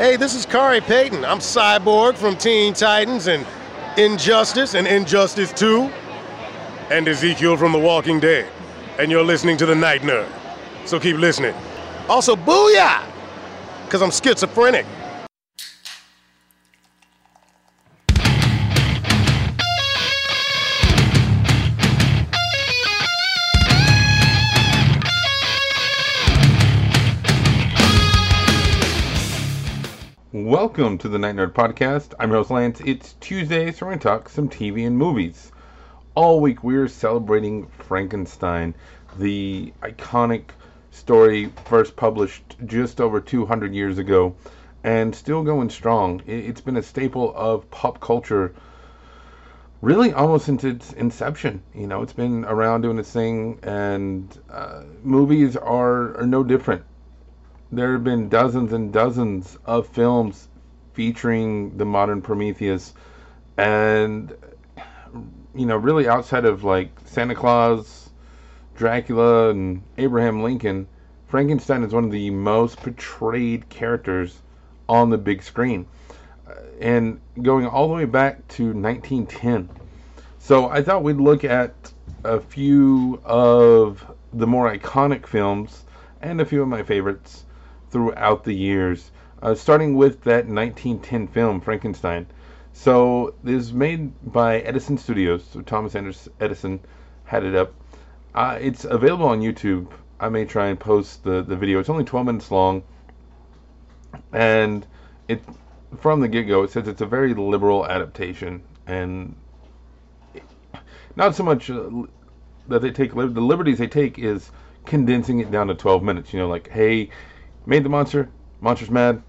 Hey, this is Khary Payton. I'm Cyborg from Teen Titans and Injustice and Injustice 2 and Ezekiel from The Walking Dead. And you're listening to The Night Nerd. So keep listening. Also, booyah! Because I'm schizophrenic. Welcome to the Night Nerd Podcast. I'm your host Lance. It's Tuesday, so we're going to talk some TV and movies. All week we're celebrating Frankenstein, the iconic story first published just over 200 years ago and still going strong. It- It's been a staple of pop culture really almost since its inception. You know, it's been around doing its thing, and uh, movies are, are no different there have been dozens and dozens of films featuring the modern Prometheus, and you know, really outside of like Santa Claus, Dracula, and Abraham Lincoln, Frankenstein is one of the most portrayed characters on the big screen, Uh, and going all the way back to 1910. So I thought we'd look at a few of the more iconic films and a few of my favorites throughout the years, uh, starting with that 1910 film Frankenstein. So this is made by Edison Studios. So Thomas Edison had it up. Uh, it's available on YouTube. I may try and post the, the video. It's only 12 minutes long, and it from the get go it says it's a very liberal adaptation, and not so much uh, that they take the liberties they take is condensing it down to 12 minutes. You know, like hey, made the monster, monster's mad,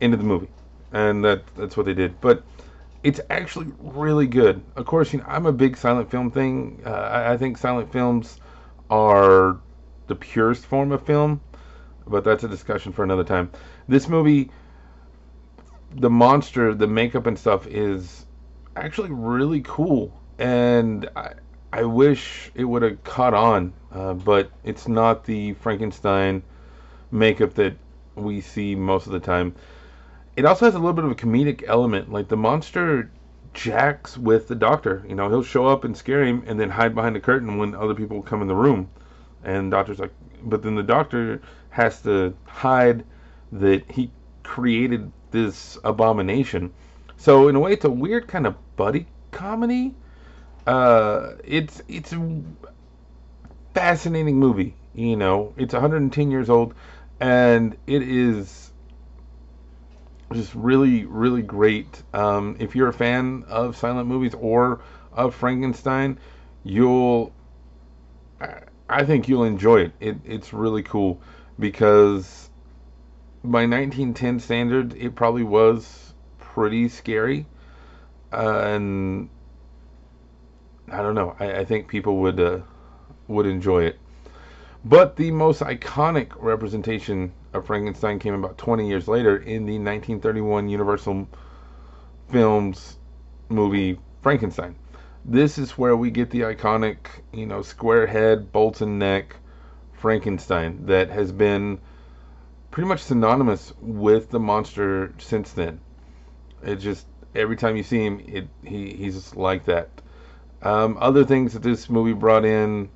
of the movie, and that that's what they did. But it's actually really good. Of course, you know I'm a big silent film thing. Uh, I, I think silent films are the purest form of film, but that's a discussion for another time. This movie, the monster, the makeup and stuff is actually really cool, and I I wish it would have caught on, uh, but it's not the Frankenstein makeup that we see most of the time. It also has a little bit of a comedic element. Like the monster jacks with the doctor. You know, he'll show up and scare him and then hide behind the curtain when other people come in the room. And doctor's like, but then the doctor has to hide that he created this abomination. So in a way, it's a weird kind of buddy comedy. Uh, it's it's a fascinating movie. You know, it's 110 years old, and it is just really, really great. Um, if you're a fan of silent movies or of Frankenstein, you'll, I- think you'll enjoy it. it it's really cool because by 1910 standards, it probably was pretty scary, uh, and I don't know. I, I think people would uh, would enjoy it. But the most iconic representation of Frankenstein came about 20 years later in the 1931 Universal Films movie Frankenstein. This is where we get the iconic, you know, square head, Bolton neck Frankenstein that has been pretty much synonymous with the monster since then. It just every time you see him, it he he's like that. Um, other things that this movie brought in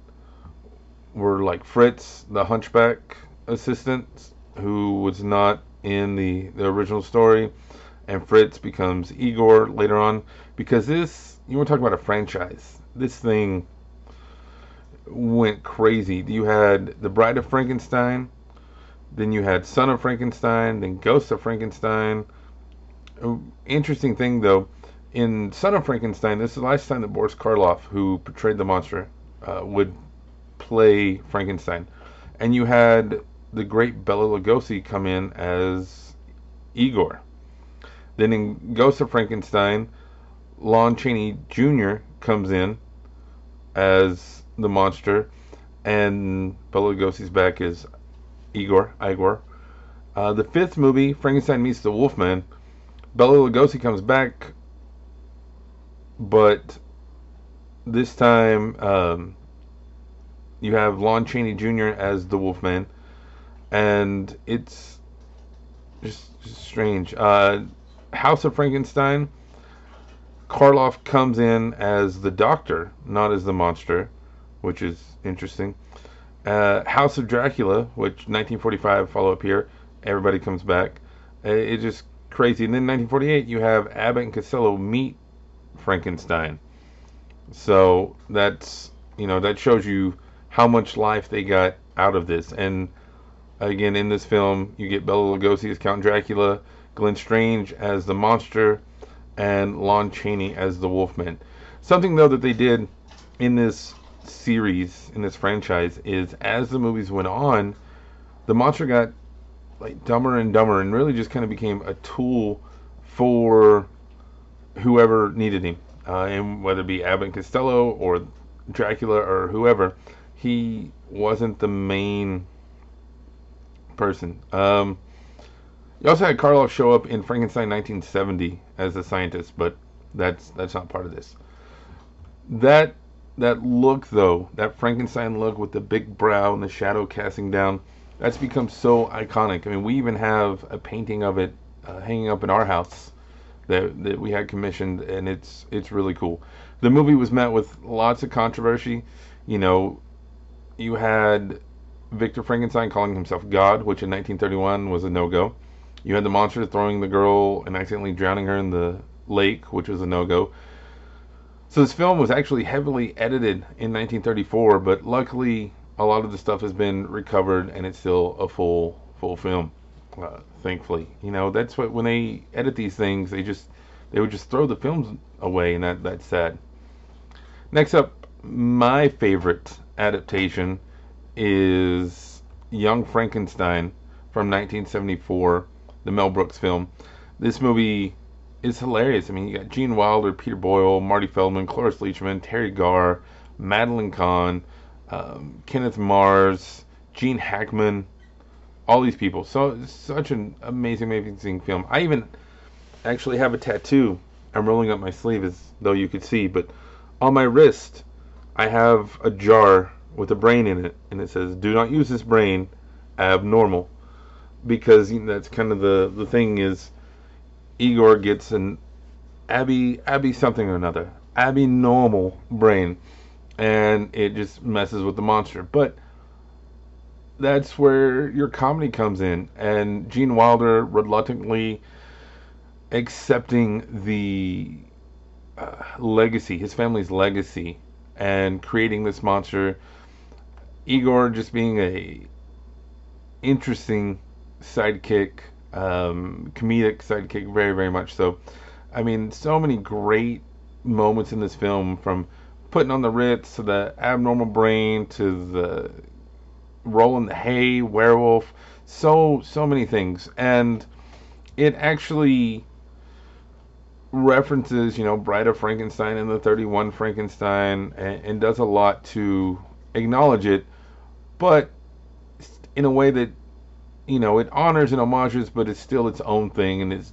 were like Fritz, the hunchback assistant, who was not in the, the original story, and Fritz becomes Igor later on. Because this, you want to talk about a franchise. This thing went crazy. You had The Bride of Frankenstein, then you had Son of Frankenstein, then Ghost of Frankenstein. Uh, Interesting thing though, in Son of Frankenstein, this is the last time that Boris Karloff, who portrayed the monster, uh, would play Frankenstein. And you had the great Bela Lugosi come in as Igor. Then in Ghost of Frankenstein, Lon Chaney Jr. comes in as the monster, and Bela Lugosi's back as Igor. Igor. Uh, the fifth movie, Frankenstein meets the Wolfman, Bela Lugosi comes back, but this time um, you have Lon Chaney Jr. as the Wolfman, and it's just, strange. Uh, House of Frankenstein. Karloff comes in as the doctor, not as the monster, which is interesting. Uh, House of Dracula, which 1945 follow up here. Everybody comes back. Uh, it's just crazy. And then 1948, you have Abbott and Costello meet Frankenstein. So that's you know that shows you how much life they got out of this. And again, in this film, you get Bela Lugosi as Count Dracula, Glenn Strange as the monster, and Lon Chaney as the Wolfman. Something though that they did in this series, in this franchise, is as the movies went on, the monster got like dumber and dumber, and really just kind of became a tool for whoever needed him, uh, and whether it be Abbott and Costello or Dracula or whoever, he wasn't the main person. Um, you also had Karloff show up in Frankenstein 1970 as a scientist, but that's that's not part of this. That that look though, that Frankenstein look with the big brow and the shadow casting down, that's become so iconic. I mean, we even have a painting of it uh, hanging up in our house that that we had commissioned, and it's it's really cool. The movie was met with lots of controversy. You know, you had Victor Frankenstein calling himself God, which in 1931 was a no-go. You had the monster throwing the girl and accidentally drowning her in the lake, which was a no-go. So this film was actually heavily edited in 1934, but luckily a lot of the stuff has been recovered and it's still a full full film. Uh, thankfully, you know that's what when they edit these things, they just they would just throw the films away, and that that's sad. Next up, my favorite adaptation is Young Frankenstein from 1974, the Mel Brooks film. This movie is hilarious. I mean, you got Gene Wilder, Peter Boyle, Marty Feldman, Cloris Leachman, Teri Garr, Madeline Kahn, um, Kenneth Mars, Gene Hackman, all these people. So such an amazing, amazing film. I even actually have a tattoo. I'm rolling up my sleeve as though you could see, but on my wrist, I have a jar with a brain in it, and it says, "Do not use this brain, abnormal," because you know, that's kind of the the thing is, Igor gets an Abby Abby something or another, Abby normal brain, and it just messes with the monster. But that's where your comedy comes in, and Gene Wilder reluctantly accepting the uh, legacy, his family's legacy, and creating this monster. Igor just being a interesting sidekick, um, comedic sidekick, very very much so. I mean, so many great moments in this film, from putting on the Ritz to the abnormal brain to the rolling the hay werewolf, so so many things, and it actually references, you know, Bride of Frankenstein and the 31 Frankenstein and, and, does a lot to acknowledge it, but in a way that, you know, it honors and homages, but it's still its own thing and it's.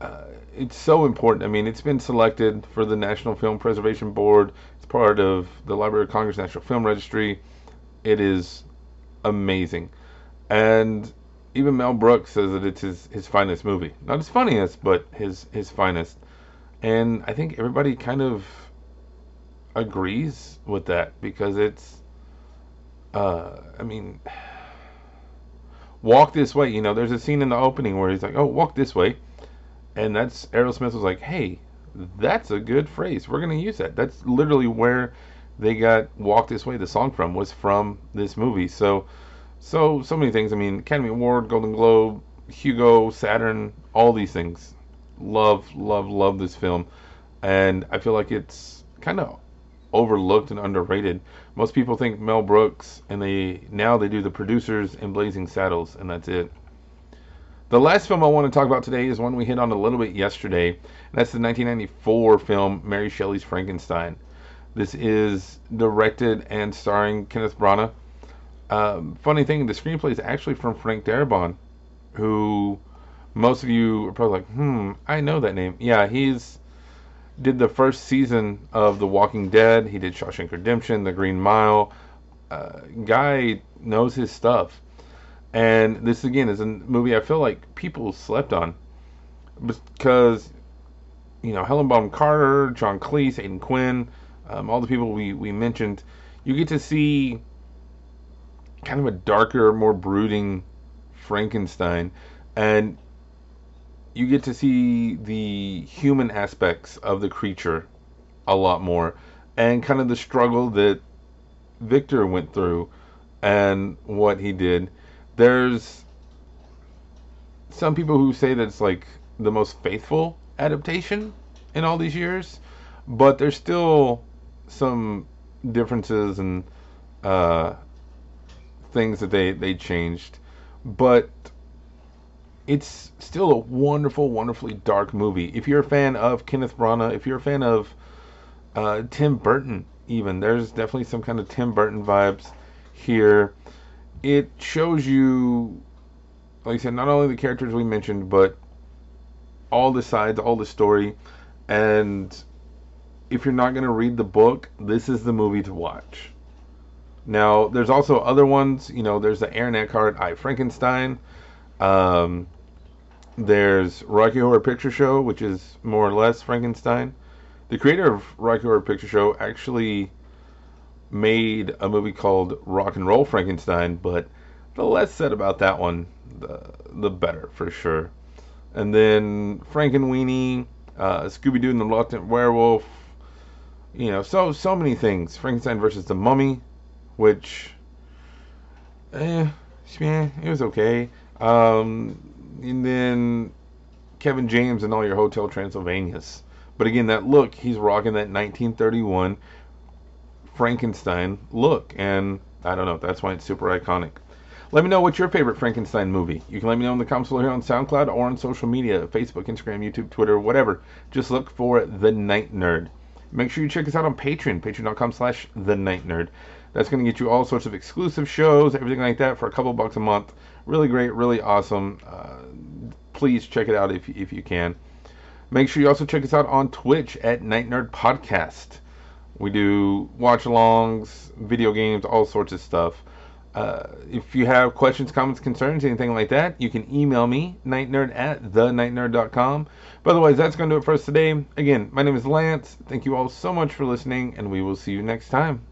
Uh, it's so important. I mean, it's been selected for the National Film Preservation Board. It's part of the Library of Congress National Film Registry. It is amazing. And even Mel Brooks says that it's his, his finest movie. Not his funniest, but his his finest. And I think everybody kind of agrees with that because it's uh I mean walk this way, you know, there's a scene in the opening where he's like, "Oh, walk this way." And that's Aerosmith was like, "Hey, that's a good phrase. We're going to use that." That's literally where they got "Walk This Way" the song from was from this movie. So so so many things. I mean, Academy Award, Golden Globe, Hugo, Saturn, all these things. Love, love, love this film, and I feel like it's kind of overlooked and underrated. Most people think Mel Brooks, and they now they do the producers and Blazing Saddles, and that's it. The last film I want to talk about today is one we hit on a little bit yesterday, and that's the 1994 film Mary Shelley's Frankenstein. This is directed and starring Kenneth Branagh um, funny thing, the screenplay is actually from Frank Darabont, who most of you are probably like, hmm, I know that name. Yeah, he's did the first season of The Walking Dead. He did Shawshank Redemption, The Green Mile. Uh, guy knows his stuff. And this again is a movie I feel like people slept on because you know Helen Bonham Carter, John Cleese, Aidan Quinn, um, all the people we we mentioned. You get to see kind of a darker, more brooding Frankenstein, and you get to see the human aspects of the creature a lot more, and kind of the struggle that Victor went through and what he did. There's some people who say that it's like the most faithful adaptation in all these years, but there's still some differences and uh, things that they, they changed. But it's still a wonderful, wonderfully dark movie. If you're a fan of Kenneth Branagh, if you're a fan of uh, Tim Burton, even there's definitely some kind of Tim Burton vibes here. It shows you, like I said, not only the characters we mentioned, but all the sides, all the story, and if you're not going to read the book, this is the movie to watch. Now, there's also other ones. You know, there's the Aaron Eckhart I Frankenstein. Um, there's Rocky Horror Picture Show, which is more or less Frankenstein. The creator of Rocky Horror Picture Show actually made a movie called Rock and Roll Frankenstein, but the less said about that one, the the better for sure. And then Frankenweenie, uh, Scooby Doo and the Reluctant Werewolf. You know, so so many things. Frankenstein versus the Mummy, which, eh, it was okay. Um, and then Kevin James and all your Hotel Transylvanias. But again, that look, he's rocking that 1931 Frankenstein look, and I don't know, that's why it's super iconic. Let me know what's your favorite Frankenstein movie. You can let me know in the comments below here on SoundCloud or on social media Facebook, Instagram, YouTube, Twitter, whatever. Just look for The Night Nerd. Make sure you check us out on Patreon, patreon.com slash The Night Nerd. That's going to get you all sorts of exclusive shows, everything like that for a couple bucks a month. Really great, really awesome. Uh, please check it out if, if you can. Make sure you also check us out on Twitch at Night Nerd Podcast. We do watch alongs, video games, all sorts of stuff. Uh, if you have questions, comments, concerns, anything like that, you can email me, nightnerd at thenightnerd.com. But otherwise, that's going to do it for us today. Again, my name is Lance. Thank you all so much for listening, and we will see you next time.